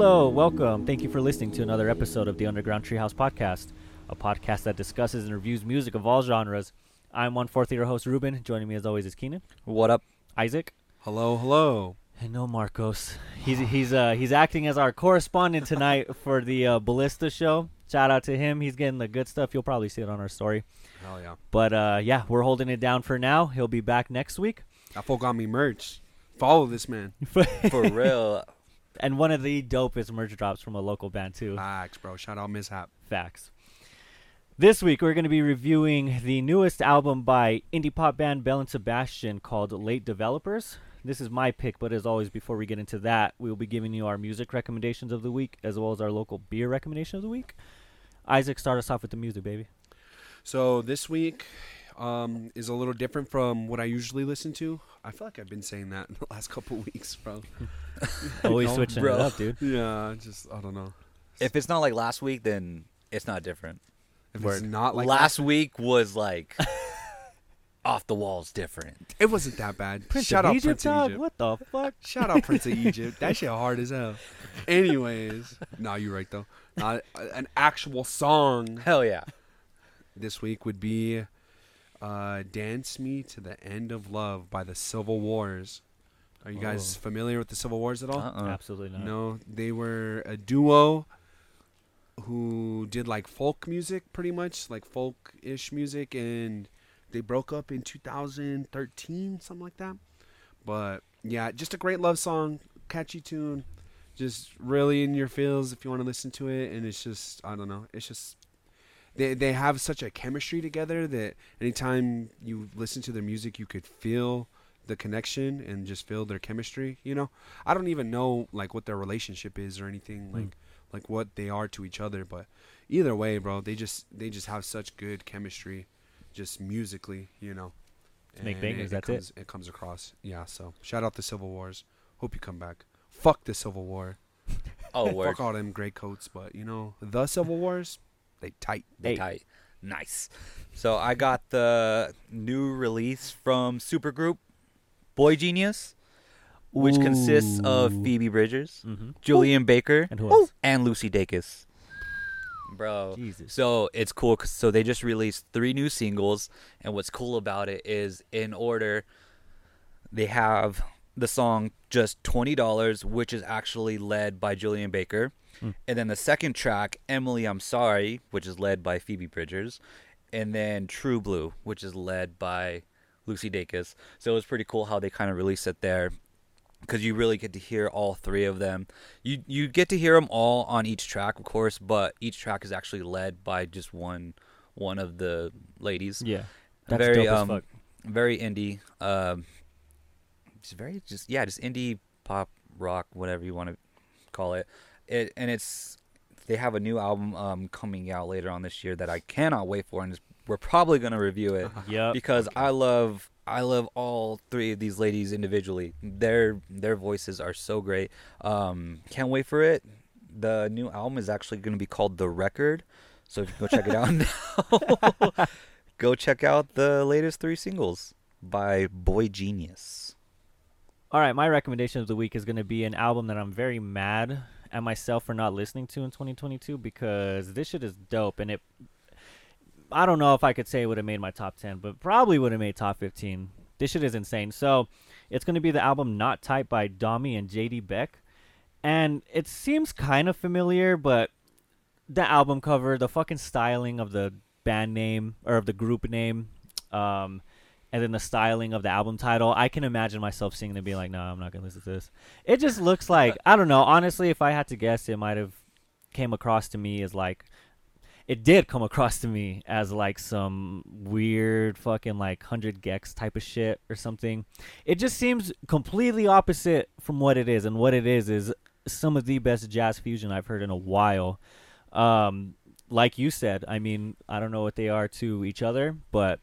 Hello, welcome. Thank you for listening to another episode of the Underground Treehouse Podcast, a podcast that discusses and reviews music of all genres. I'm one fourth year host Ruben. Joining me as always is Keenan, What up? Isaac, Hello, hello. and no Marcos. He's he's uh he's acting as our correspondent tonight for the uh, Ballista show. Shout out to him. He's getting the good stuff. You'll probably see it on our story. Hell yeah. But uh yeah, we're holding it down for now. He'll be back next week. That fool got me merch. Follow this man. For real. And one of the dopest merch drops from a local band too. Facts, bro. Shout out Mishap. Facts. This week we're going to be reviewing the newest album by indie pop band Belle and Sebastian called Late Developers. This is my pick, but as always, before we get into that, we'll be giving you our music recommendations of the week as well as our local beer recommendation of the week. Isaac, start us off with the music, baby. So this week um, is a little different from what I usually listen to. I feel like I've been saying that in the last couple weeks, bro. Always No, switching bro. it up, dude. Yeah, just I don't know. if it's not like last week, then it's not different. If Word. it's not like last week was like off the walls different. it wasn't that bad. Prince Shout of out Egypt, Prince of. Egypt. What the fuck? Shout out Prince of Egypt. That shit hard as hell. Anyways, nah, you're right though. Not an actual song Hell yeah. this week would be uh, "Dance Me to the End of Love" by the Civil Wars. Are you guys Oh. familiar with the Civil Wars at all? Uh-uh. Absolutely not. No, they were a duo who did like folk music, pretty much like folk-ish music, and they broke up in 2013, something like that. But yeah, just a great love song, catchy tune, just really in your feels if you want to listen to it, and it's just I don't know, it's just. They, they have such a chemistry together that anytime you listen to their music, you could feel the connection and just feel their chemistry. You know, I don't even know like what their relationship is or anything Mm. like like what they are to each other, but either way, bro, they just they just have such good chemistry, just musically, you know. To make And bangers, that's it. comes, it. comes across, yeah. So shout out the Civil Wars. Hope you come back. Fuck the Civil War. Oh. Fuck all them gray coats, but you know the Civil Wars, they tight. They Hey. tight. Nice. So I got the new release from supergroup Boy Genius, which consists of Phoebe Bridgers, Mhm. Julien Baker, And and Lucy Dacus. Bro. Jesus. So it's cool. so they just released three new singles, and what's cool about it is in order, they have the song just twenty dollars, which is actually led by Julien Baker, And then the second track, Emily, I'm Sorry, which is led by Phoebe Bridgers, and then True Blue, which is led by Lucy Dacus. So it was pretty cool how they kind of released it there because you really get to hear all three of them. You you get to hear them all on each track, of course, but each track is actually led by just one one of the ladies. yeah. That's very dope as um fuck. very indie. Um, just very just yeah, just indie pop rock, whatever you want to call it. It and it's they have a new album um coming out later on this year that I cannot wait for, and we're probably gonna review it Yep. because I love I love all three of these ladies individually. Their their voices are so great. Um, can't wait for it. The new album is actually going to be called The Record, so if you go check it out now, go check out the latest three singles by Boy Genius. All right, my recommendation of the week is going to be an album that I'm very mad at myself for not listening to in 2022 because this shit is dope and it I don't know if I could say it would have made my top 10, but probably would have made top 15. This shit is insane. So, it's going to be the album Not Tight by Domi and JD Beck. And it seems kind of familiar, but the album cover, the fucking styling of the band name or of the group name, um, and then the styling of the album title, I can imagine myself singing and being like, "No, I'm not gonna listen to this." It just looks like I don't know. Honestly, if I had to guess, it might have came across to me as like it did come across to me as like some weird fucking like 100 gecs type of shit or something. It just seems completely opposite from what it is and what it is is some of the best jazz fusion I've heard in a while. Um like you said, I mean, I don't know what they are to each other, but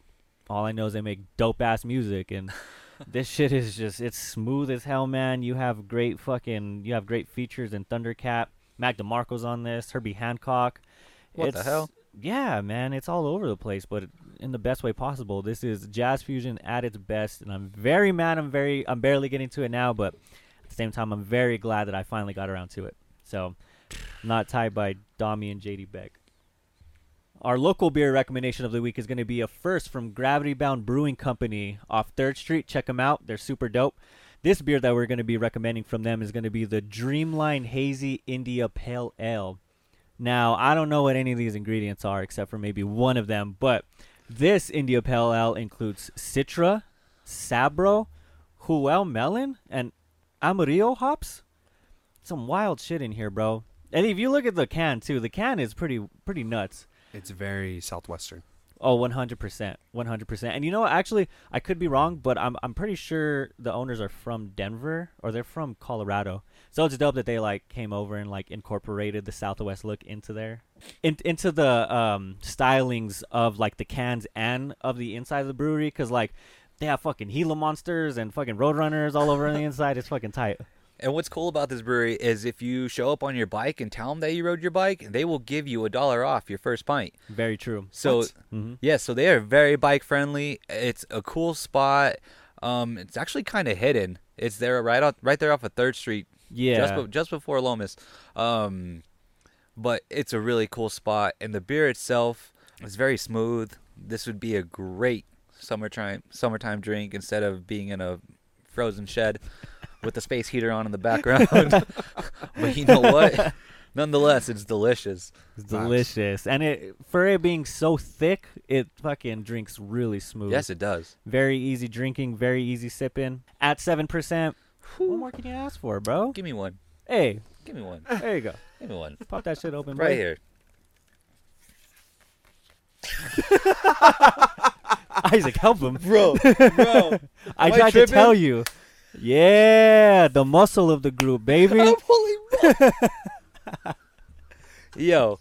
all I know is they make dope ass music and this shit is just it's smooth as hell, man. You have great fucking you have great features in Thundercat. Mac DeMarco's on this, Herbie Hancock. What the hell? Yeah, man, it's all over the place, but in the best way possible. This is jazz fusion at its best, and I'm very mad. I'm very, I'm barely getting to it now, but at the same time, I'm very glad that I finally got around to it. So, Not Tight by Domi and JD Beck. Our local beer recommendation of the week is going to be a first from Gravity Bound Brewing Company off 3rd Street. Check them out. They're super dope. This beer that we're going to be recommending from them is going to be the Dreamline Hazy India Pale Ale. Now, I don't know what any of these ingredients are except for maybe one of them, but this India Pale Ale includes Citra, Sabro, Huell Melon, and Amarillo hops. Some wild shit in here, bro. And if you look at the can too, the can is pretty pretty nuts. It's very southwestern. Oh, 100%. 100%. And you know what? Actually, I could be wrong, but I'm I'm pretty sure the owners are from Denver or they're from Colorado. So it's dope that they like came over and like incorporated the Southwest look into there. In, into the um stylings of like the cans and of the inside of the brewery cuz like they have fucking Gila monsters and fucking roadrunners all over on the inside. It's fucking tight. And what's cool about this brewery is if you show up on your bike and tell them that you rode your bike, they will give you a dollar off your first pint. Very true. So? Mhm. yeah, so they are very bike friendly. It's a cool spot. Um, it's actually kind of hidden. It's there right out right there off of Third Street, Yeah. just be- just before Lomas. Um, but it's a really cool spot, and the beer itself is very smooth. This would be a great summertime summertime drink instead of being in a frozen shed with the space heater on in the background. but you know what? Nonetheless, it's delicious. It's delicious. And it for it being so thick, it fucking drinks really smooth. Yes, it does. Very easy drinking, very easy sipping. At seven percent. What more can you ask for, bro? Give me one. Hey, Give me one. there you go. Give me one. Pop that shit open, Right boy. here. Isaac, help him. Bro, bro. I Am I tried to tell you. Yeah, the muscle of the group, baby. holy Yo,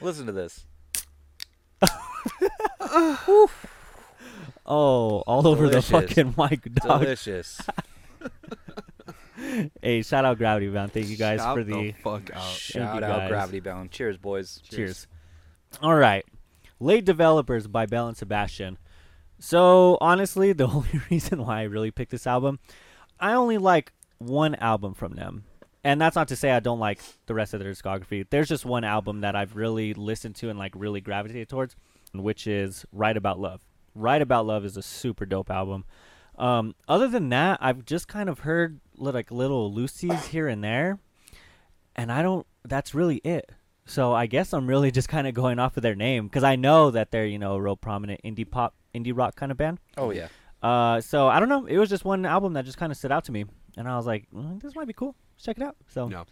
listen to this. Oh, all over Delicious. the fucking mic, dog. Delicious. Hey, shout out Gravity Bound. Thank you guys Shout for the fuck out. Shout out guys. Gravity Bound. Cheers, boys. Cheers. All right. Late Developers by Belle and Sebastian. So, honestly, the only reason why I really picked this album, I only like one album from them. And that's not to say I don't like the rest of their discography. There's just one album that I've really listened to and like really gravitated towards, which is Write About Love. Write About Love is a super dope album. Um, other than that, I've just kind of heard like little Lucy's here and there, and I don't. That's really it. So I guess I'm really just kind of going off of their name because I know that they're you know a real prominent indie pop, indie rock kind of band. Oh yeah. Uh, so I don't know. It was just one album that just kind of stood out to me, and I was like, mm, this might be cool. Let's check it out. So No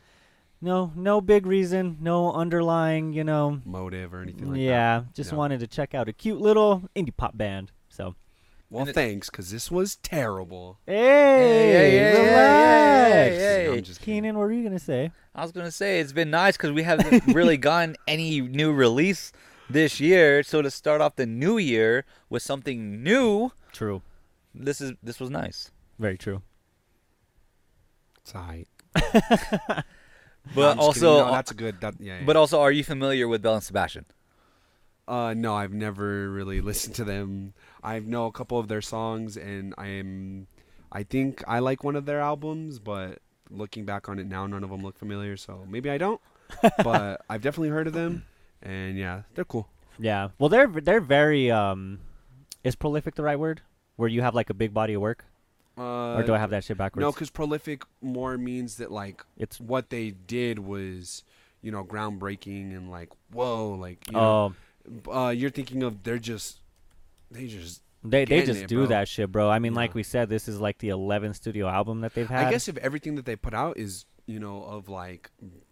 no, no big reason, no underlying, you know. motive or anything like that. yeah, just No. wanted to check out a cute little indie pop band. So Well, And it- thanks, because this was terrible. hey, hey, hey, hey, relax. hey, hey, hey. I'm just kidding. Keenan, what were you gonna say? I was gonna say it's been nice because we haven't really gotten any new release this year. So to start off the new year with something new, True, this is this was nice. very true. It's alright. But No, also. No, that's a good. That, yeah, yeah. but also, are you familiar with Belle and Sebastian? Uh, no, I've never really listened to them. I know a couple of their songs, and I am, I think I like one of their albums, but looking back on it now, none of them look familiar. So maybe I don't, but I've definitely heard of them, and yeah, they're cool. Yeah. Well, they're they're very um, is prolific the right word? Where you have like a big body of work, Uh, or do I have that shit backwards? No, because prolific more means that like it's what they did was, you know, groundbreaking and like whoa, like you know, oh uh, you're thinking of they're just, they just. they they just it, do bro. that shit, bro. I mean, like we said, this is like the 11th studio album that they've had. I guess if everything that they put out is you know of like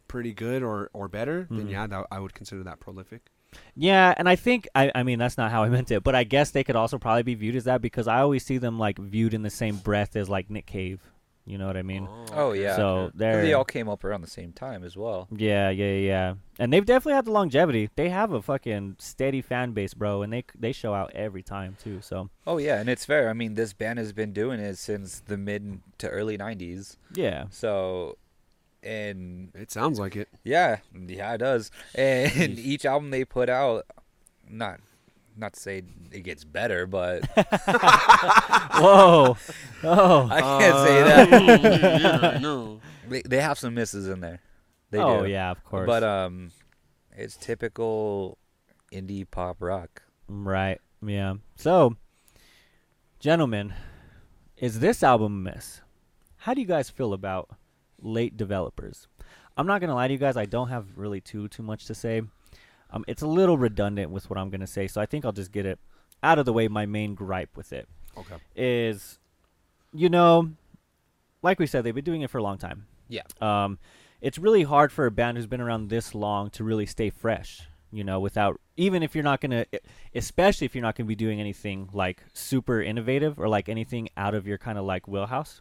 pretty good or or better, then Mhm. yeah, that, I would consider that prolific. Yeah, and I think I I mean that's not how I meant it, but I guess they could also probably be viewed as that because I always see them like viewed in the same breath as like Nick Cave. You know what I mean? Oh, oh yeah. So they're they all came up around the same time as well. Yeah, yeah, yeah. And they've definitely had the longevity. They have a fucking steady fan base, bro, and they they show out every time too. So Oh yeah, and it's fair. I mean, this band has been doing it since the mid to early '90s. yeah, So, and It sounds like it. yeah, yeah, it does. And each album they put out, not not to say it gets better, but whoa, oh, I can't say that. no. They, they have some misses in there. They oh do. yeah, of course. But um, it's typical indie pop rock. right, yeah. So, gentlemen, is this album a miss? How do you guys feel about late developers? I'm not gonna lie to you guys. I don't have really too too much to say. Um, it's a little redundant with what I'm gonna say, so I think I'll just get it out of the way. My main gripe with it Okay. is, you know, like we said, they've been doing it for a long time. Yeah. Um, it's really hard for a band who's been around this long to really stay fresh. You know, without even if you're not gonna, especially if you're not gonna be doing anything like super innovative or like anything out of your kind of like wheelhouse.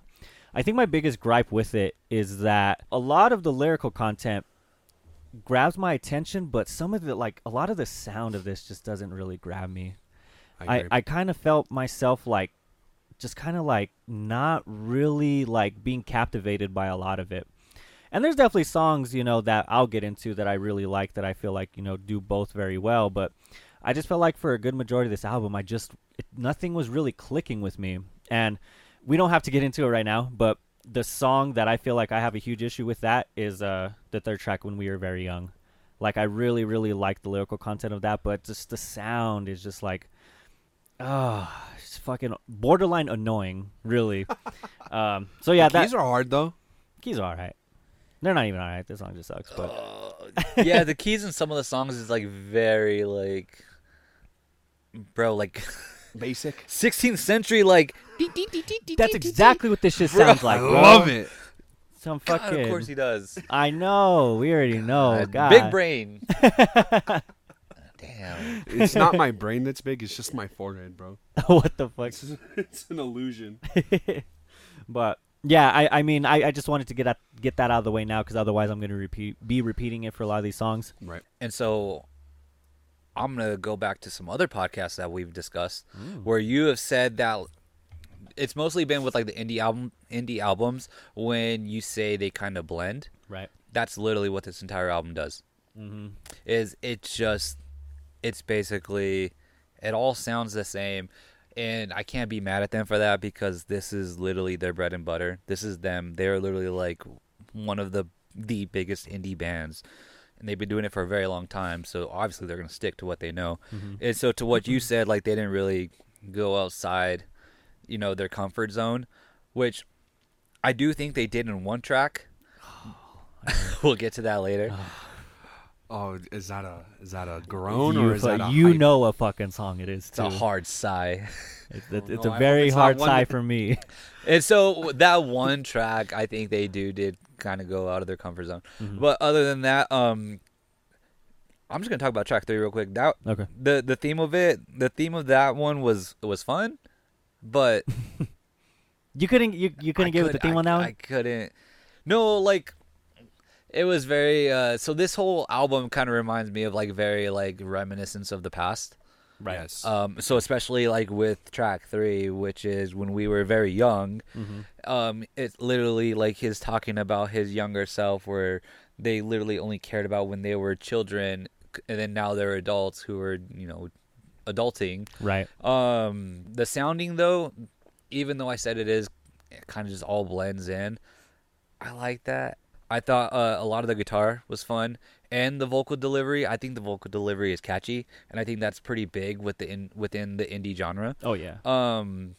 I think my biggest gripe with it is that a lot of the lyrical content grabs my attention, but some of the like a lot of the sound of this just doesn't really grab me. I, I. I kind of felt myself like just kind of like not really like being captivated by a lot of it. And there's definitely songs, you know, that I'll get into that I really like that I feel like, you know, do both very well, but I just felt like for a good majority of this album, I just it, nothing was really clicking with me. And we don't have to get into it right now, but the song that I feel like I have a huge issue with that is uh the third track when we were very young. Like I really really like the lyrical content of that, but just the sound is just like oh, it's fucking borderline annoying, really. um so yeah, that Keys are hard though. keys are all right. They're not even all right. This song just sucks, but Uh, yeah, the keys in some of the songs is like very like, bro, like Basic. 16th century like. That's exactly what this shit sounds like. I bro. love it. Some God, fucking of course he does. I know. We already know. God. Big brain. Damn. It's not my brain that's big. It's just my forehead, bro. what the fuck? It's, it's an illusion. but yeah, I, I mean, I, I just wanted to get that get that out of the way now because otherwise I'm gonna repeat be repeating it for a lot of these songs. Right. And so I'm going to go back to some other podcasts that we've discussed mm. where you have said that it's mostly been with like the indie album indie albums when you say they kind of blend. Right. That's literally what this entire album does. Mm-hmm. Is it just it's basically it all sounds the same and I can't be mad at them for that because this is literally their bread and butter. This is them. They're literally like one of the the biggest indie bands and they've been doing it for a very long time. So obviously they're going to stick to what they know. Mm-hmm. And so to what you said, like they didn't really go outside, you know, their comfort zone, which I do think they did in one track. we'll get to that later. Oh, is that a is that a groan you or is that a you hype? know a fucking song it is It's a hard sigh. It's, it's, Oh, it's no, a very it's hard sigh for me. And so that one track, I think they do did kind of go out of their comfort zone. Mhm. But other than that, um, I'm just gonna talk about track three real quick. That Okay. the the theme of it, the theme of that one was was fun, but You couldn't you, you couldn't I get with the theme I, on that one. I couldn't. No, like it was very. uh So this whole album kind of reminds me of like very like reminiscence of the past. Right. Yes. Um, so especially like with track three, which is when we were very young. Mm-hmm. Um, it's literally like his talking about his younger self, where they literally only cared about when they were children, and then now they're adults who are you know adulting. Right. Um, the sounding though, even though I said it is, it kind of just all blends in. I like that. I thought uh, a lot of the guitar was fun, and the vocal delivery. I think the vocal delivery is catchy, and I think that's pretty big with the in, within the indie genre. Oh yeah. Um,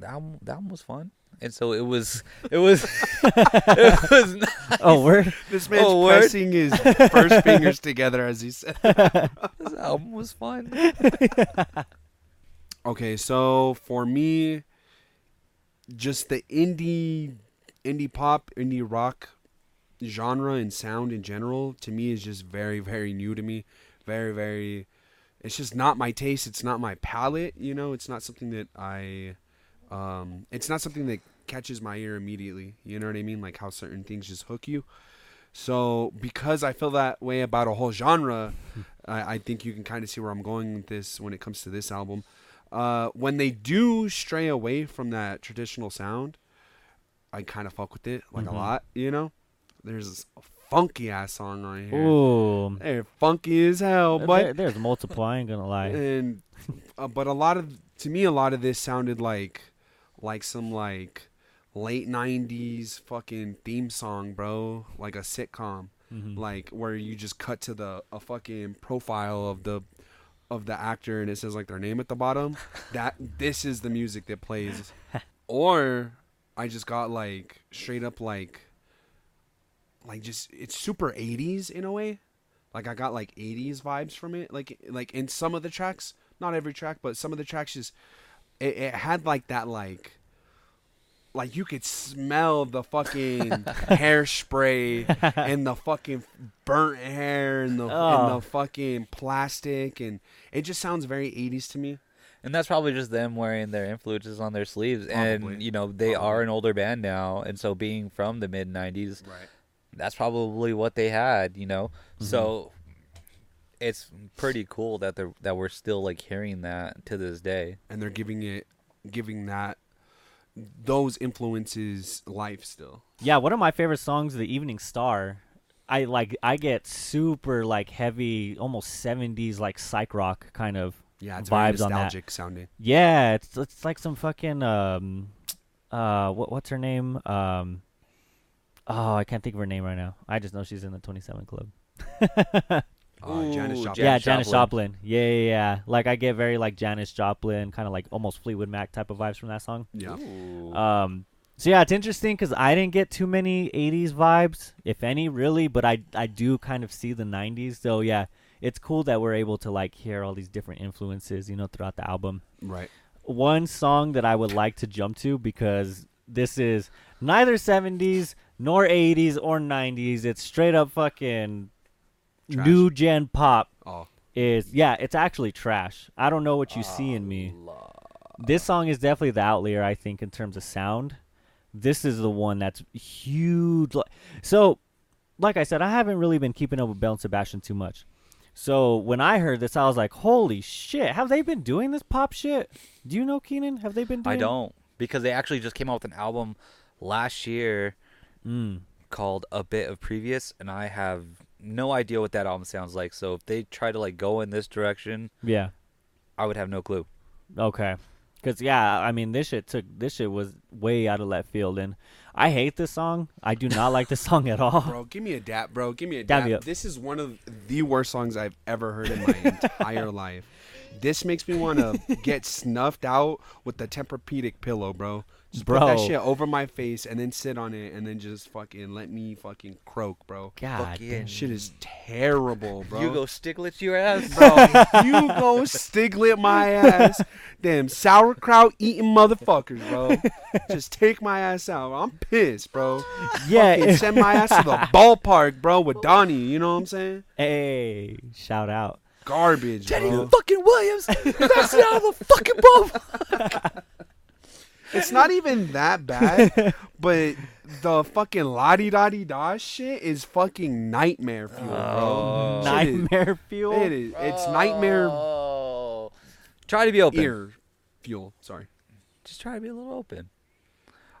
that that one was fun, and so it was. It was. it was. Not, oh, we're this oh, man's oh, word. pressing his first fingers together as he said. this album was fun. Okay, so for me, just the indie, indie pop, indie rock genre and sound in general to me is just very, very new to me. Very, very. It's just not my taste. It's not my palate. You know, it's not something that I. Um, it's not something that catches my ear immediately. You know what I mean? Like how certain things just hook you. So because I feel that way about a whole genre, I, I think you can kind of see where I'm going with this when it comes to this album. Uh, when they do stray away from that traditional sound, I kind of fuck with it like Mhm. a lot. You know, there's this funky ass song right here. ooh. They're funky as hell, There- but there's multiple. I ain't gonna lie. and uh, but a lot of to me a lot of this sounded like like some like late 90s fucking theme song bro like a sitcom Mhm. like where you just cut to the a fucking profile of the of the actor and it says like their name at the bottom. that this is the music that plays. or I just got like straight up like like just it's super 80s in a way. Like I got like 80s vibes from it. Like like in some of the tracks, not every track, but some of the tracks just it, it had like that like like you could smell the fucking hairspray and the fucking burnt hair and the and Oh. the fucking plastic and it just sounds very 80s to me. And that's probably just them wearing their influences on their sleeves. And, you know, they are an older band now. And so being from the mid 90s, Right. that's probably what they had, you know? So mm-hmm. It's pretty cool that they're that we're still like hearing that to this day. And they're giving it giving that those influences life still. Yeah, one of my favorite songs, "The Evening Star." I like. I get super like heavy, almost seventies like psych rock kind of. Yeah, it's very Vibes on that. sounding. Yeah, it's it's like some fucking um, uh, what what's her name? Um, oh, I can't think of her name right now. I just know she's in the Twenty Seven Club. Uh, Janis Joplin. yeah, Janis Janis Joplin. Joplin. Yeah, yeah, yeah. Like I get very like Janis Joplin, kind of like almost Fleetwood Mac type of vibes from that song. Yeah. Ooh. Um, so yeah, it's interesting because I didn't get too many '80s vibes, if any, really. But I I do kind of see the '90s. So yeah, it's cool that we're able to like hear all these different influences, you know, throughout the album. Right. One song that I would like to jump to because this is neither '70s nor '80s or '90s. It's straight up fucking Trash. new gen pop. Oh. Is yeah, it's actually trash. I don't know what you see in me. This song is definitely the outlier, I think, in terms of sound. This is the one that's huge. So, like I said, I haven't really been keeping up with Belle and Sebastian too much. So when I heard this, I was like, "Holy shit! Have they been doing this pop shit? Do you know Keenan? Have they been doing?" I don't because they actually just came out with an album last year Mm. called A Bit of Previous and I have no idea what that album sounds like. So if they try to like go in this direction, Yeah. I would have no clue. Okay. Cause yeah, I mean this shit took this shit was way out of left field, and I hate this song. I do not like this song at all. Bro, give me a dap, bro. Give me a Dap dap. me. This is one of the worst songs I've ever heard in my entire life. This makes me want to get snuffed out with the Tempur-Pedic pillow, bro. Just put that shit over my face and then sit on it and then just fucking let me fucking croak, bro. God, Fucking damn. Shit is terrible, bro. You go Stiglitz your ass. bro. you go stiglet my ass. Damn sauerkraut eating motherfuckers, bro. Just take my ass out. I'm pissed, bro. yeah. Fucking send my ass to the ballpark, bro, with Donnie. You know what I'm saying? hey, shout out. Garbage, Teddy bro. fucking Williams. That's out of the fucking ball. It's not even that bad, but the fucking la di da di da shit is fucking nightmare fuel, bro. Oh. Shit is- Nightmare fuel. It is. It's nightmare Oh. Try to be open. ear fuel. Sorry. Just try to be a little open.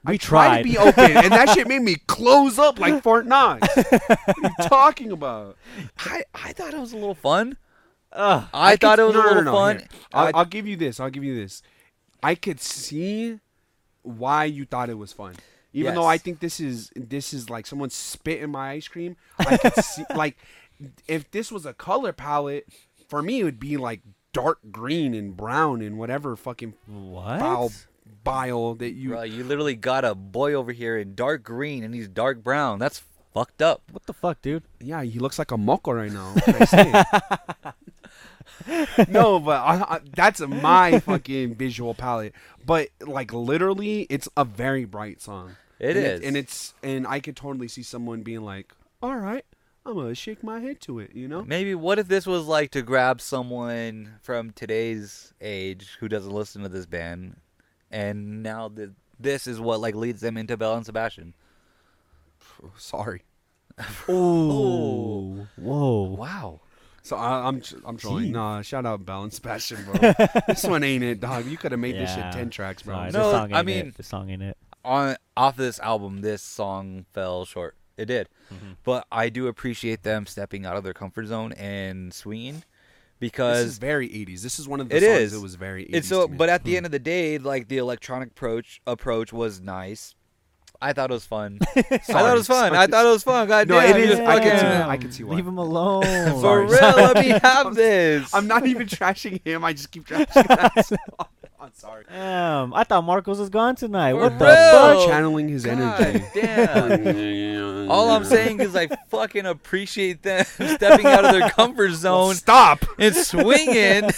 We I tried to be open, and that shit made me close up like Fort Knox. what are you talking about? I, I thought it was a little fun. Ugh. I, thought could- it was no, a little no, no, fun. I'll, I'll give you this. I'll give you this. I could see why you thought it was fun. Even though I think this is this is like someone spit in my ice cream. I could see like if this was a color palette for me, it would be like dark green and brown and whatever fucking What? foul bile that you. Bro, you literally got a boy over here in dark green and he's dark brown. That's fucked up. What the fuck, dude? Yeah, he looks like a moco right now. What can I say? no, but I, I, that's my fucking visual palette. But like literally, it's a very bright song. It and is. and it's and I could totally see someone being like, "All right, I'm gonna shake my head to it," you know? Maybe what if this was like to grab someone from today's age who doesn't listen to this band, and now the, this is what like leads them into Belle and Sebastian. Sorry. Ooh. Whoa. Wow. So I, I'm I'm trolling. Gee. Nah, shout out Belle and Sebastian, bro. this one ain't it, dog. You could have made this shit Yeah. ten tracks, bro. Sorry, No, song I mean- it. This song in it. On off of this album, this song fell short. It did, Mm-hmm. but I do appreciate them stepping out of their comfort zone and swinging This because is very 80s. This is one of the It songs is. that was very 80s. it's so. to me. But at the end of the day, like the electronic approach approach was nice. I thought it was fun. I thought it was fun. I thought it was fun. God No, damn, it I can see fucking- that. I can see why. Leave him alone. For real, let me have this. I'm not even trashing him. I just keep trashing myself. I'm sorry. Damn, I thought Marcos was gone tonight. For what the real? fuck? Oh, channeling his God energy. damn. All I'm saying is I fucking appreciate them stepping out of their comfort Well, zone stop. and swinging.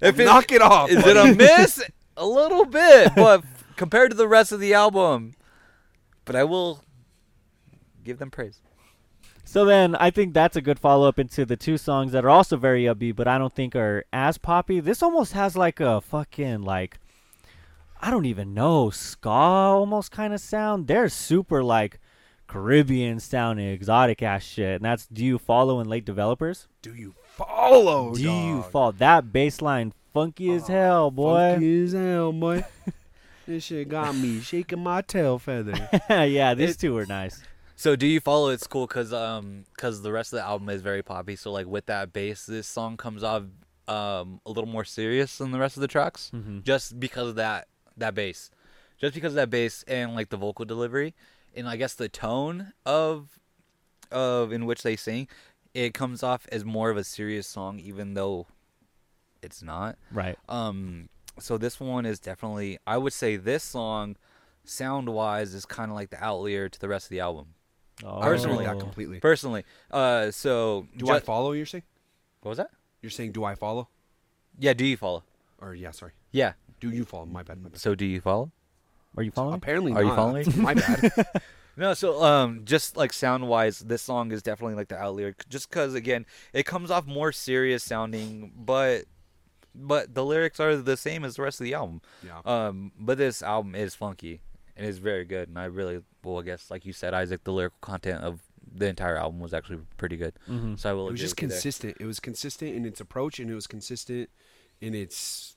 if it, Knock it off. is it a miss? A little bit, but compared to the rest of the album, but I will give them praise. So then I think that's a good follow up into the two songs that are also very upbeat, but I don't think are as poppy. This almost has like a fucking like I don't even know ska almost kind of sound. They're super like Caribbean sounding exotic ass shit, and that's Do You Follow in Late Developers? Do you follow? Do you follow that bass line? Funky as hell, boy. Funky as hell, boy. this shit got me shaking my tail feather. yeah, these It- two were nice. So do you follow? It's cool because um because the rest of the album is very poppy. So like with that bass, this song comes off um a little more serious than the rest of the tracks, Mhm. just because of that that bass, just because of that bass and like the vocal delivery, and I guess the tone of of in which they sing, it comes off as more of a serious song, even though it's not. Right. Um, so this one is definitely I would say this song, sound wise, is kind of like the outlier to the rest of the album. Oh. I agree with Personally. that completely. Personally, uh, so Do ju- I follow? You're saying? What was that? You're saying do I follow? Yeah, do you follow? Or yeah, sorry. Yeah. Do you follow? My bad. My bad. So do you follow? Are you following? Apparently Are you following my bad. No, so um, just like sound wise, this song is definitely like the outlier, c- just because again, it comes off more serious sounding, but but the lyrics are the same as the rest of the album. Yeah. Um, but this album is funky and is very good, and I really, well, I guess like you said, Isaac, the lyrical content of the entire album was actually pretty good. mm-hmm. So I will. Agree. It was just consistent. It was consistent in its approach, and it was consistent in its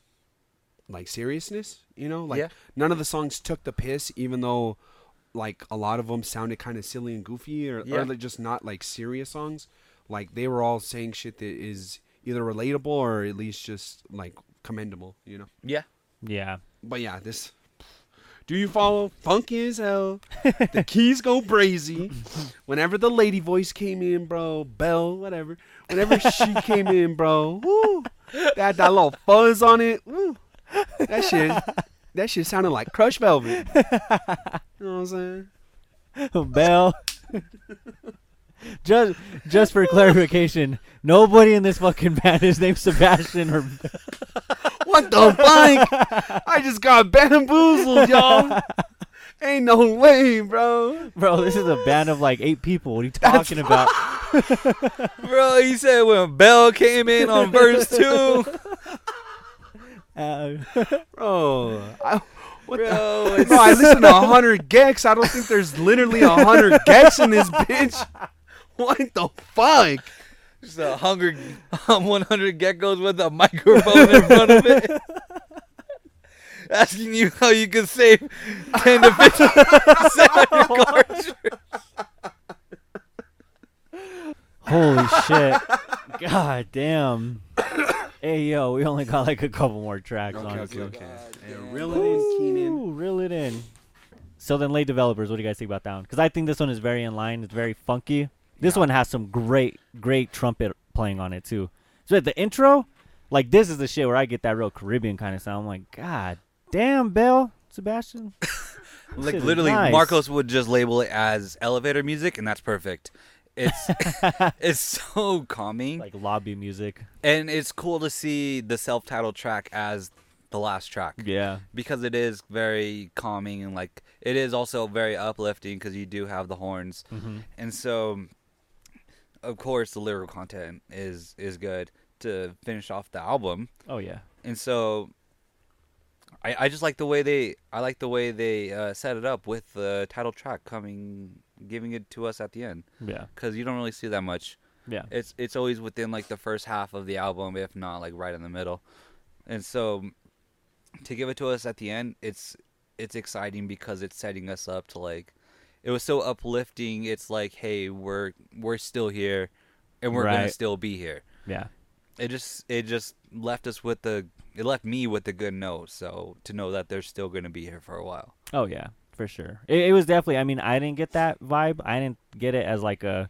like seriousness. You know, like Yeah. none of the songs took the piss, even though like a lot of them sounded kind of silly and goofy, or, Yeah. or just not like serious songs. Like they were all saying shit that is either relatable or at least just like commendable. You know. Yeah. Yeah. But yeah, this. Do you follow? Funky as hell. the keys go brazy. Whenever the lady voice came in, bro, Bell, whatever. Whenever she came in, bro, woo, that that little fuzz on it, woo, that shit, that shit sounded like crushed velvet. You know what I'm saying? Bell. just just for clarification, nobody in this fucking band is named Sebastian or What the fuck? I just got bamboozled, y'all. Ain't no way, bro. bro. This is a band of like eight people. What are you talking about? Bro, he said when Bell came in on verse two, Uh, Bro, I, what bro, it's Bro, I listen to 100 gecs. I don't think there's literally 100 gecs in this bitch. What the fuck? just a hunger, um, 100 geckos with a microphone in front of it. Asking you how you can save 10 to 15 percent on your cartridge. holy shit! God damn. Hey yo, we only got like a couple more tracks. honestly. Hey, reel it in, Keenan. Ooh, reel it in. So then, late developers, what do you guys think about that one? Because I think this one is very in line. It's very funky. This Yeah. one has some great, great trumpet playing on it too. So at the intro, like this is the shit where I get that real Caribbean kind of sound. I'm like, God damn, Bell, Sebastian. Like literally, nice. Marcos would just label it as elevator music, and that's perfect. It's it's so calming, like lobby music. and it's cool to see the self-titled track as the last track Yeah. because it is very calming and like it is also very uplifting because you do have the horns, Mm-hmm. and so of course the lyrical content is is good to finish off the album, Oh yeah. and so I, I just like the way they I like the way they uh, set it up with the title track coming giving it to us at the end Yeah. because you don't really see that much. Yeah. It's it's always within like the first half of the album, if not like right in the middle, and so to give it to us at the end, it's it's exciting because it's setting us up to like it was so uplifting. It's like hey we're we're still here, and we're gonna still be here Yeah. it just it just left us with the it left me with a good note so to know that they're still going to be here for a while Oh yeah. for sure. It, it was definitely. I mean, I didn't get that vibe. I didn't get it as like a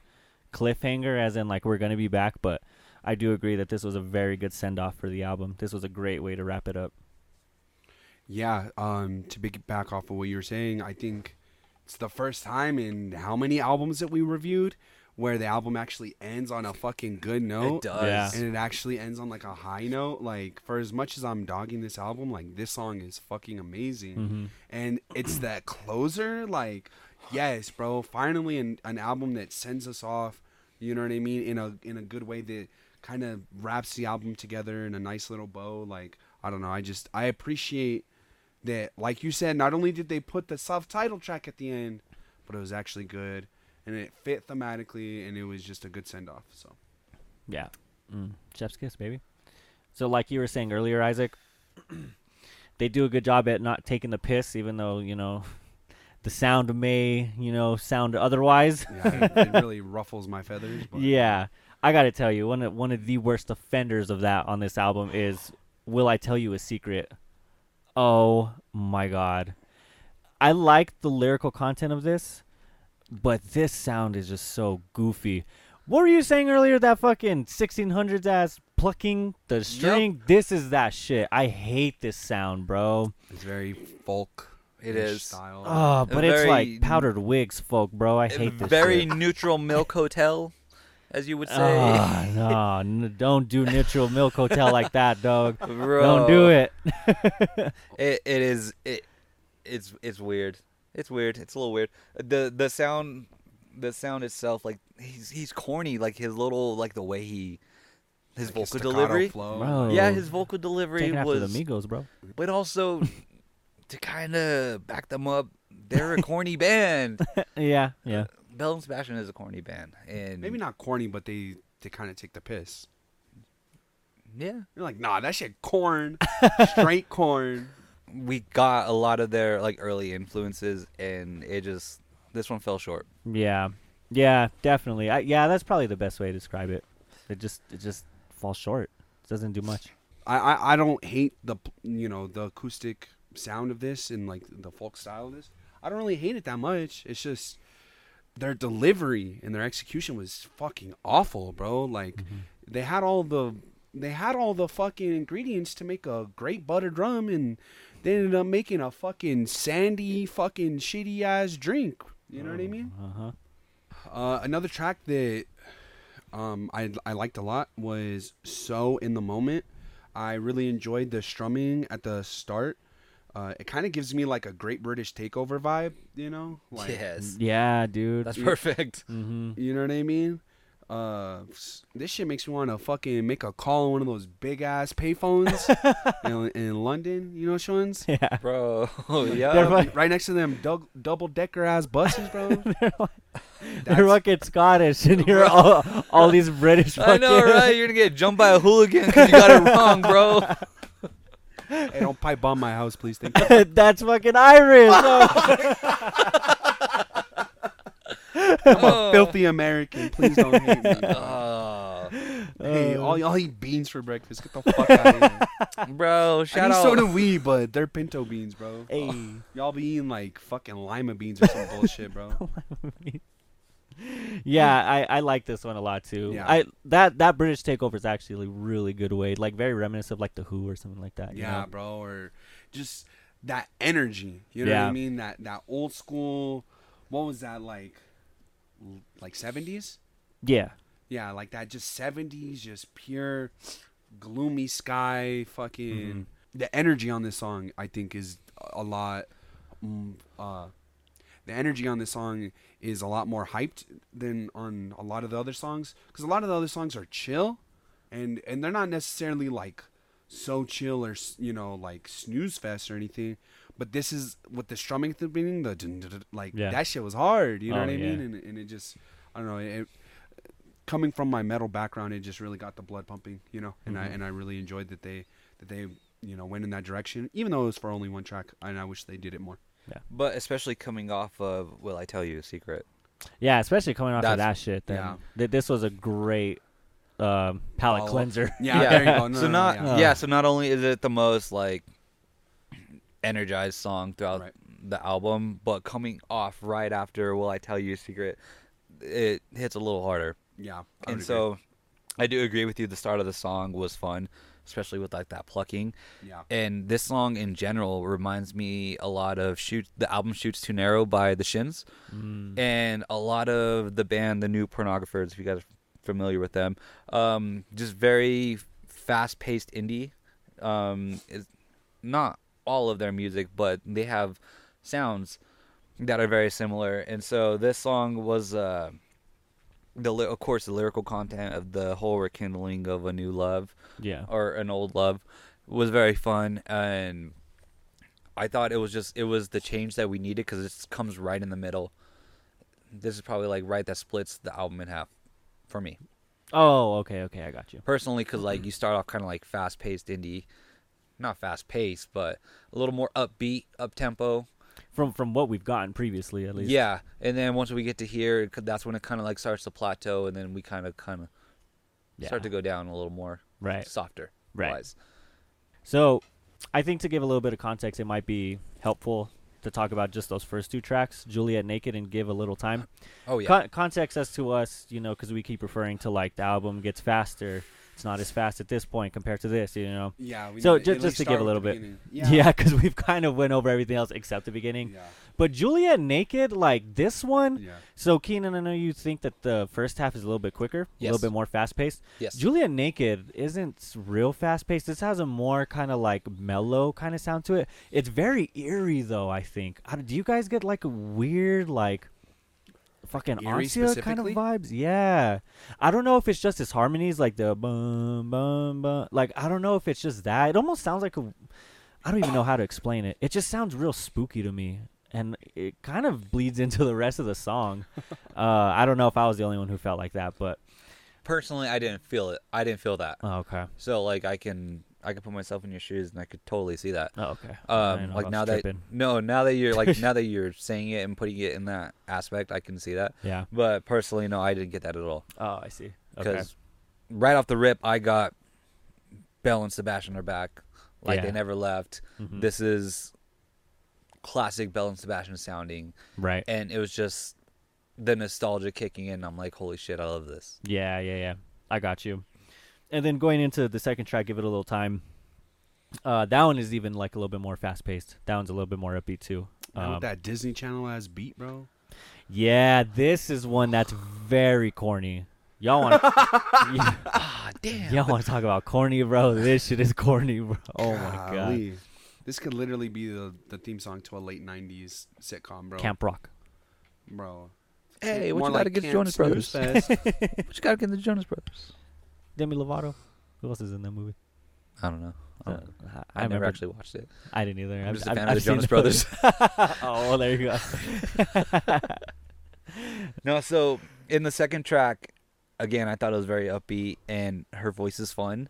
cliffhanger, as in like we're gonna be back. But I do agree that this was a very good send off for the album. This was a great way to wrap it up. Yeah, um, to be back off of what you were saying, I think it's the first time in how many albums that we reviewed where the album actually ends on a fucking good note. It does. Yeah. And it actually ends on like a high note. Like for as much as I'm dogging this album, like this song is fucking amazing. Mm-hmm. And it's that closer, like, yes, bro, finally an, an album that sends us off, you know what I mean, in a in a good way that kind of wraps the album together in a nice little bow. Like, I don't know, I just I appreciate that like you said, not only did they put the self title track at the end, but it was actually good and it fit thematically and it was just a good send off. So Yeah. Mm. Chef's kiss, baby. So, like you were saying earlier, Isaac, they do a good job at not taking the piss, even though you know the sound may you know sound otherwise. yeah, it, it really ruffles my feathers. But Yeah, I gotta tell you, one of one of the worst offenders of that on this album is "Will I Tell You a Secret." Oh my god, I like the lyrical content of this, but this sound is just so goofy. What were you saying earlier? That fucking 1600s ass plucking the string. This is that shit. I hate this sound, bro. it's very folk. It is. style. Oh, but it's like powdered wigs, folk, bro. I hate this. very shit. neutral milk hotel, as you would say. Ah, no, n- don't do neutral milk hotel like that, dog. Bro, Don't do it. It it is it it's it's weird. It's weird. It's a little weird. The the sound the sound itself like he's he's corny like his little like the way he his Like vocal staccato delivery. flow. Bro. Yeah, his vocal delivery Taking after was the Migos, bro. but also to kind of back them up, they're a corny band. yeah, yeah. Belle and Sebastian is a corny band, and Maybe not corny, but they they kind of take the piss. Yeah, You're like, nah, that shit corn, straight corn. we got a lot of their like early influences, and it just this one fell short. Yeah, yeah, definitely. I, yeah, that's probably the best way to describe it. It just it just falls short. It doesn't do much. I, I I don't hate the you know the acoustic sound of this and like the folk style of this. I don't really hate it that much. It's just their delivery and their execution was fucking awful, bro. Like they had all the they had all the fucking ingredients to make a great butter drum and they ended up making a fucking sandy fucking shitty ass drink. You know what I mean? Uh huh. Uh, another track that um, I I liked a lot was "So in the Moment." I really enjoyed the strumming at the start. Uh, it kind of gives me like a Great British Takeover vibe, you know? Like, yes, Yeah, dude. that's Yeah. perfect. mm-hmm. You know what I mean? Uh, this shit makes me want to fucking make a call on one of those big ass payphones in, in London. You know, Sean's Yeah. Bro, They're yeah. like- right next to them dou- double decker ass buses, bro. They're That's- fucking Scottish, and you're all, all these British. I know, fucking- right? You're gonna get jumped by a hooligan because you got it wrong, bro. Hey, don't pipe bomb my house, please. Thank you. That's fucking Irish. Oh. I'm a filthy American. Please don't hate me. Oh, Hey, Uh, all y'all eat beans for breakfast. Get the fuck out of here. bro, I shout mean, out. so do we, but they're pinto beans, bro. Hey. Y'all be eating like fucking lima beans or some bullshit, bro. yeah, I, I like this one a lot too. Yeah. I that that British takeover is actually a really good way, like very reminiscent of like the Who or something like that. you Yeah, know? bro. Or just that energy. You know what I mean? That that old school. What was that like? Like seventies? yeah, Yeah, like that. Just seventies. Just pure gloomy sky. Fucking. Mm-hmm. The energy on this song, I think, is a lot. Mm, uh, the energy on this song is a lot more hyped than on a lot of the other songs because a lot of the other songs are chill and and they're not necessarily like so chill or you know like snooze fest or anything but this is with the strumming at the beginning the dun- dun- dun- like Yeah. that shit was hard you know Oh, what i yeah. mean and, and it just i don't know it coming from my metal background it just really got the blood pumping you know and i Mhm. and i really enjoyed that they that they you know went in that direction even though it was for only one track and i wish they did it more But especially coming off of "Will I Tell You a Secret?" yeah. Especially coming off of That's- that shit. Then yeah. th- this was a great um, palate Follow-up. cleanser. yeah, Yeah. there you go no, so no, no, not yeah. yeah. So not only is it the most like energized song throughout Right. the album, but coming off right after "Will I Tell You a Secret," it hits a little harder. Yeah. I would and agree. so, I do agree with you. The start of the song was fun, especially with like that plucking. yeah. And this song in general reminds me a lot of "Shoot." The album "Chutes Too Narrow" by the Shins, Mm. and a lot of the band, the New Pornographers. If you guys are familiar with them, um, just very fast-paced indie. Um, is not all of their music, but they have sounds that are very similar. And so this song was, uh, the of course, the lyrical content of the whole rekindling of a new love Yeah. or an old love was very fun and I thought it was just it was the change that we needed because it comes right in the middle. This is probably like right that splits the album in half for me Oh, okay, okay, I got you. personally because like you start off kind of like fast paced indie, not fast paced but a little more upbeat, up tempo. From from what we've gotten previously, at least. Yeah, and then once we get to here, that's when it kind of like starts to plateau, and then we kind of kind of Yeah. start to go down a little more Right. softer. Right. wise. So, I think to give a little bit of context, it might be helpful to talk about just those first two tracks, Juliet Naked, and give a little time. Oh yeah. Con- context as to us, you know, because we keep referring to like the album gets faster. It's not as fast at this point compared to this, you know. Yeah. We So need ju- at just to give a little bit. beginning. Yeah, because we've kind of went over everything else except the beginning. Yeah. But Juliet Naked, like this one. Yeah. So Keenan, I know you think that the first half is a little bit quicker, a little bit more fast paced. Yes. Juliet Naked isn't real fast paced. This has a more kind of like mellow kind of sound to it. It's very eerie though. I think. Do you guys get like a weird like fucking Eerie kind of vibes? Yeah. I don't know if it's just his harmonies, like the bum bum bum. Like I don't know if it's just that. It almost sounds like a. I don't even know how to explain it. It just sounds real spooky to me. And it kind of bleeds into the rest of the song. uh, I don't know if I was the only one who felt like that, but Personally, I didn't feel it. I didn't feel that. oh, okay. So like I can I could put myself in your shoes and I could totally see that. Oh, okay. Um, like now that tripping. no, now that you're like now that you're saying it and putting it in that aspect, I can see that. Yeah. But personally, no, I didn't get that at all. Oh, I see. Because Okay. right off the rip, I got Belle and Sebastian are back, like they never left. Mhm. This is classic Belle and Sebastian sounding, right. and it was just the nostalgia kicking in. I'm like, holy shit, I love this. Yeah, yeah, yeah. I got you. And then going into the second track, give it a little time. Uh, that one is even like a little bit more fast paced. That one's a little bit more upbeat too. Um, with that Disney Channel ass beat, bro. yeah, this is one that's very corny. Y'all want? yeah, Ah, damn. y'all want to talk about corny, bro? This shit is corny, bro. Oh my god. This could literally be the, the theme song to a late '90s sitcom, bro. Camp Rock. bro. Hey, what More you got like against Camp Jonas Brothers? Snooze what you got against the Jonas Brothers? Demi Lovato. Who else is in that movie? I don't know. I, don't know. Uh, I, I, I never actually watched it. I didn't either. I'm I've- just a I've- fan I've of the seen Jonas Brothers. oh, well, there you go. no, so in the second track, again, I thought it was very upbeat and her voice is fun.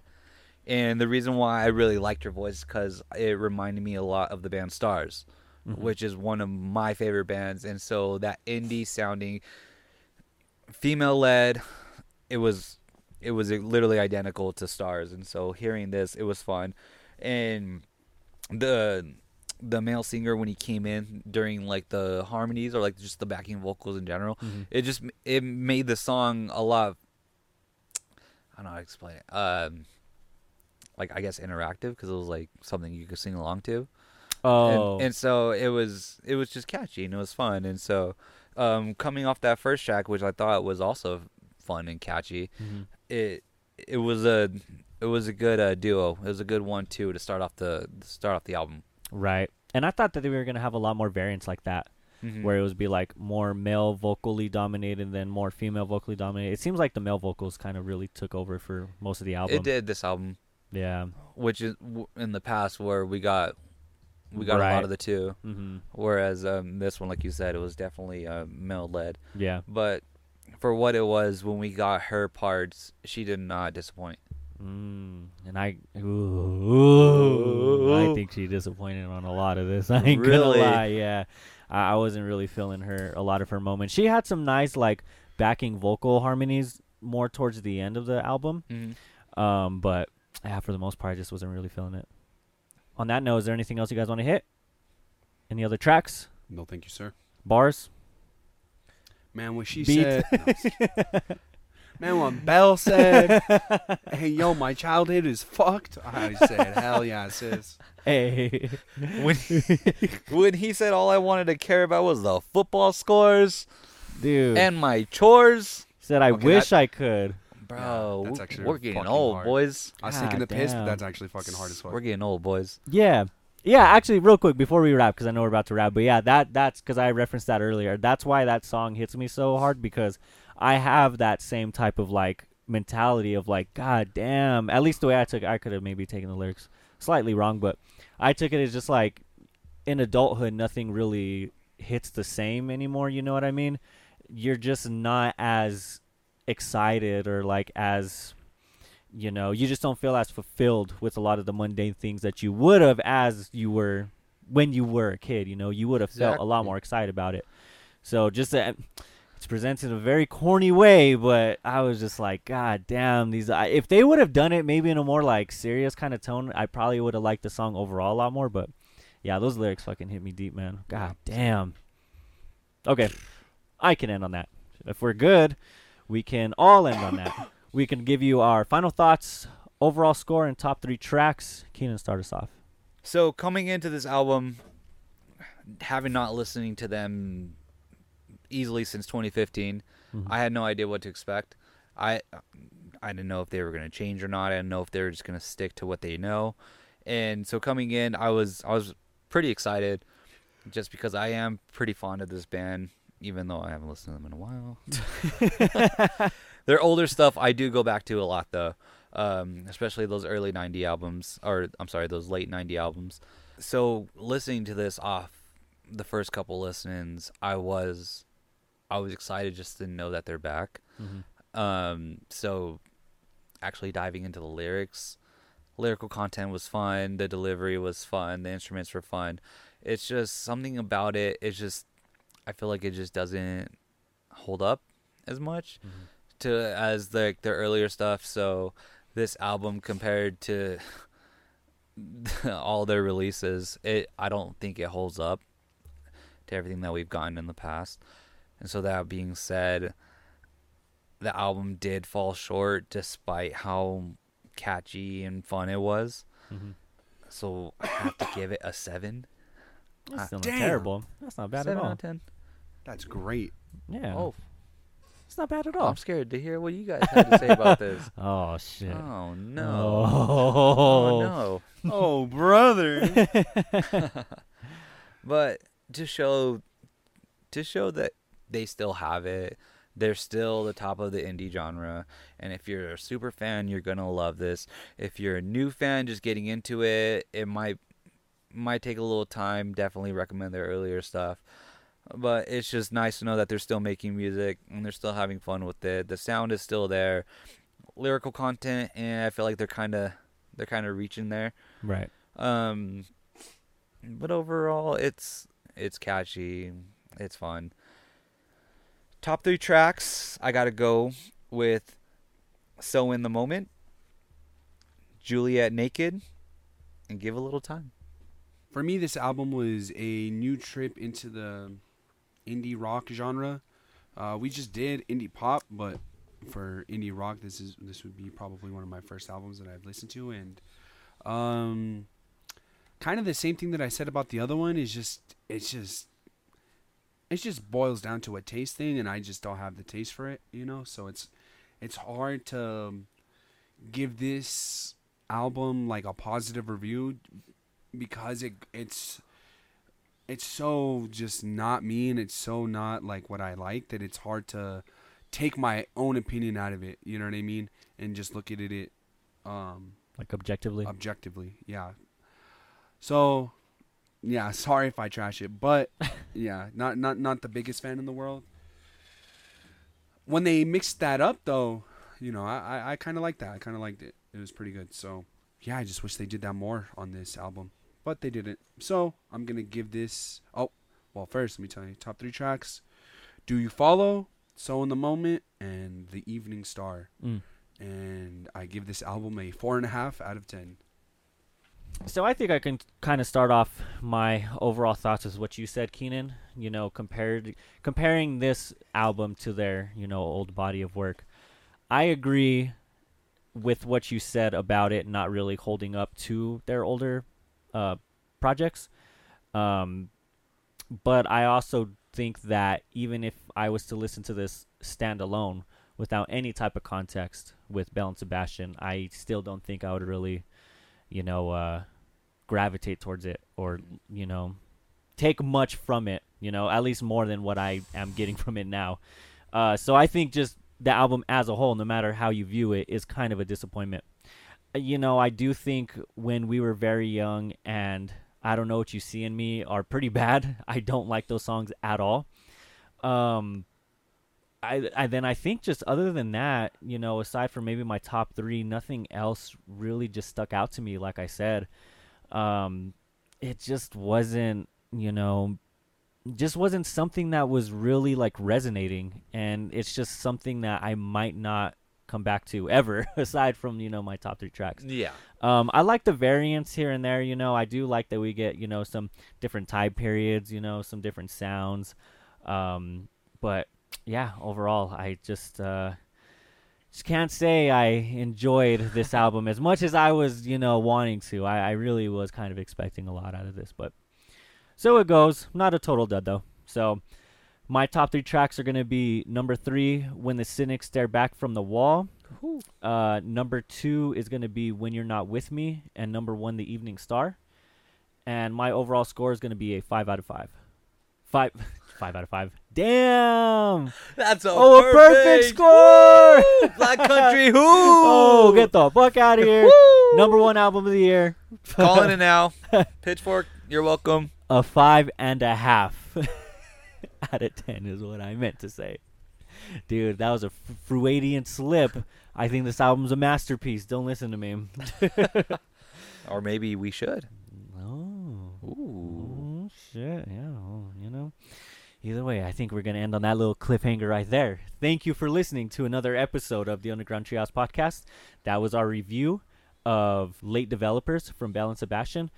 And the reason why I really liked her voice because it reminded me a lot of the band Stars, Mhm. which is one of my favorite bands. And so that indie sounding, female led, it was it was literally identical to Stars. And so hearing this, it was fun. And the the male singer when he came in during like the harmonies or like just the backing vocals in general, Mhm. it just it made the song a lot. I don't know how to explain it. Um, like I guess interactive because it was like something you could sing along to. Oh, And, and so it was it was just catchy and it was fun. And so um, coming off that first track, which I thought was also fun and catchy, Mhm. It it was a it was a good uh, duo. It was a good one too to start off the start off the album. right. And I thought that we were gonna have a lot more variants like that. Mhm. where it would be like more male vocally dominated than more female vocally dominated. It seems like the male vocals kind of really took over for most of the album. it did this album, Yeah. which is w- in the past where we got we got a lot of the two. hmm Whereas um, this one, like you said, it was definitely uh, male led. Yeah. But for what it was, when we got her parts, she did not disappoint. Mm. And I, ooh, I think she disappointed on a lot of this. I ain't Really? gonna lie. Yeah, I, I wasn't really feeling her a lot of her moments. She had some nice like backing vocal harmonies more towards the end of the album. Mm-hmm. Um, but yeah, for the most part, I just wasn't really feeling it. On that note, is there anything else you guys want to hit? Any other tracks? No, thank you, sir. Bars? Man, when she Beat. said, No, I'm just kidding. man, when Belle said, "Hey, yo, my childhood is fucked," I said, "Hell yeah, sis." Hey. when when he said all I wanted to care about was the football scores Dude. and my chores, said, I Okay, wish I could. bro. that's we're- actually we're getting old, hard. boys. I was God thinking the piss, but that's actually fucking hard as fuck. We're getting old, boys. Yeah. Yeah, actually, real quick before we wrap, because I know we're about to wrap, but yeah, that that's because I referenced that earlier. That's why that song hits me so hard because I have that same type of like mentality of like, God damn. At least the way I took, I could have maybe taken the lyrics slightly wrong, but I took it as just like in adulthood, nothing really hits the same anymore. You know what I mean? You're just not as excited or like as you know you just don't feel as fulfilled with a lot of the mundane things that you would have as you were when you were a kid you know? You would have felt a lot more excited about it. So just that it's presented in a very corny way but i was just like god damn these I, if they would have done it maybe in a more like serious kind of tone i probably would have liked the song overall a lot more but yeah those lyrics fucking hit me deep man. God damn. Okay i can end on that. If we're good we can all end on that we can give you our final thoughts, overall score, and top three tracks. Keenan, start us off. So coming into this album, having not listening to them easily since 2015, Mhm. I had no idea what to expect. I I didn't know if they were going to change or not. I didn't know if they were just going to stick to what they know. And so coming in, I was I was pretty excited, just because I am pretty fond of this band, even though I haven't listened to them in a while. Their older stuff I do go back to a lot though, um, especially those early '90 albums, or I'm sorry, those late '90 albums. So listening to this off the first couple listens, I was I was excited just to know that they're back. Mhm. Um, so actually diving into the lyrics, lyrical content was fun. The delivery was fun. The instruments were fun. It's just something about it. It's just I feel like it just doesn't hold up as much to as like their earlier stuff. So this album compared to all their releases, it I don't think it holds up to everything that we've gotten in the past. And so that being said, the album did fall short despite how catchy and fun it was. Mhm. So I have to give it a seven. That's still not damn. terrible. That's not bad seven at out all. of ten. That's great. Yeah. Oh, it's not bad at all. I'm scared to hear what you guys have to say about this. Oh shit. Oh no. Oh, Oh no. Oh, brother. but to show to show that they still have it they're still the top of the indie genre and if you're a super fan you're gonna love this if you're a new fan just getting into it it might might take a little time definitely recommend their earlier stuff but it's just nice to know that they're still making music and they're still having fun with it the sound is still there lyrical content and i feel like they're kind of they're kind of reaching there Right. um, but overall, it's it's catchy, it's fun. Top three tracks, I gotta go with "So in the Moment," "Juliet Naked," and "Give a Little Time." For me, this album was a new trip into the indie rock genre. Uh, we just did indie pop, but for indie rock, this is this would be probably one of my first albums that I've listened to, and um, kind of the same thing that I said about the other one is just it's just it just boils down to a taste thing, and I just don't have the taste for it, you know. So it's it's hard to give this album like a positive review because it it's it's so just not me and it's so not like what I like that it's hard to take my own opinion out of it. You know what I mean? And just look at it um Like objectively. objectively. Yeah. So yeah, sorry if I trash it, but yeah, not not not the biggest fan in the world. When they mixed that up though, you know, I I, I kind of like that. I kind of liked it. It was pretty good. So yeah, I just wish they did that more on this album, but they didn't. So I'm gonna give this. Oh, well, first let me tell you top three tracks: "Do You Follow," "So in the Moment," and "The Evening Star." Mm. And I give this album a four and a half out of ten. so I think I can kind of start off my overall thoughts with what you said, Keenan. You know, compared comparing this album to their you know old body of work, I agree with what you said about it not really holding up to their older uh, projects. Um, but I also think that even if I was to listen to this standalone without any type of context with Belle and Sebastian, I still don't think I would really, you know, uh, gravitate towards it or you know, take much from it. You know, at least more than what I am getting from it now. Uh, so I think just the album as a whole, no matter how you view it, is kind of a disappointment. You know, I do think when we were very young and I don't know what you see in me are pretty bad. I don't like those songs at all. Um, I, I then I think just other than that, you know, aside from maybe my top three, nothing else really just stuck out to me. Like I said, um, it just wasn't, you know, just wasn't something that was really like resonating, and it's just something that I might not come back to ever, aside from you know my top three tracks. Yeah. Um, I like the variants here and there. You know, I do like that we get you know some different time periods. You know, some different sounds. Um, but yeah, overall, I just uh, just can't say I enjoyed this album as much as I was you know wanting to. I, I really was kind of expecting a lot out of this, but so it goes. Not a total dud though. So. My top three tracks are going to be number three, When the Cynics Stare Back from the Wall. Uh, number two is going to be When You're Not With Me. And number one, The Evening Star. And my overall score is going to be a five out of five. Five, five out of five. Damn! That's a Oh, a perfect score! Black Country Who? Oh, get the fuck out of here. Number one album of the year. Calling it now. Pitchfork, you're welcome. A five and a half out of ten is what I meant to say. Dude, that was a Freudian slip. I think this album's a masterpiece. Don't listen to me. Or maybe we should. Oh. Ooh. Oh, shit. Yeah. well, you know. Either way, I think we're going to end on that little cliffhanger right there. Thank you for listening to another episode of the Underground Treehouse podcast. That was our review of Late Developers from Belle and Sebastian.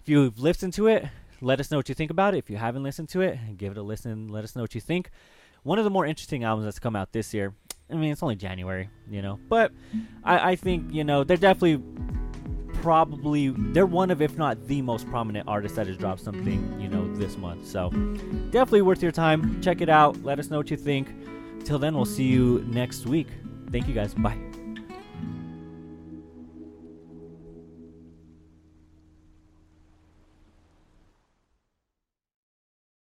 If you've listened to it, let us know what you think about it. If you haven't listened to it, give it a listen. Let us know what you think. One of the more interesting albums that's come out this year. I mean, it's only January, you know, but I, I think you know they're definitely probably they're one of if not the most prominent artists that has dropped something you know this month so definitely worth your time check it out let us know what you think till then we'll see you next week thank you guys bye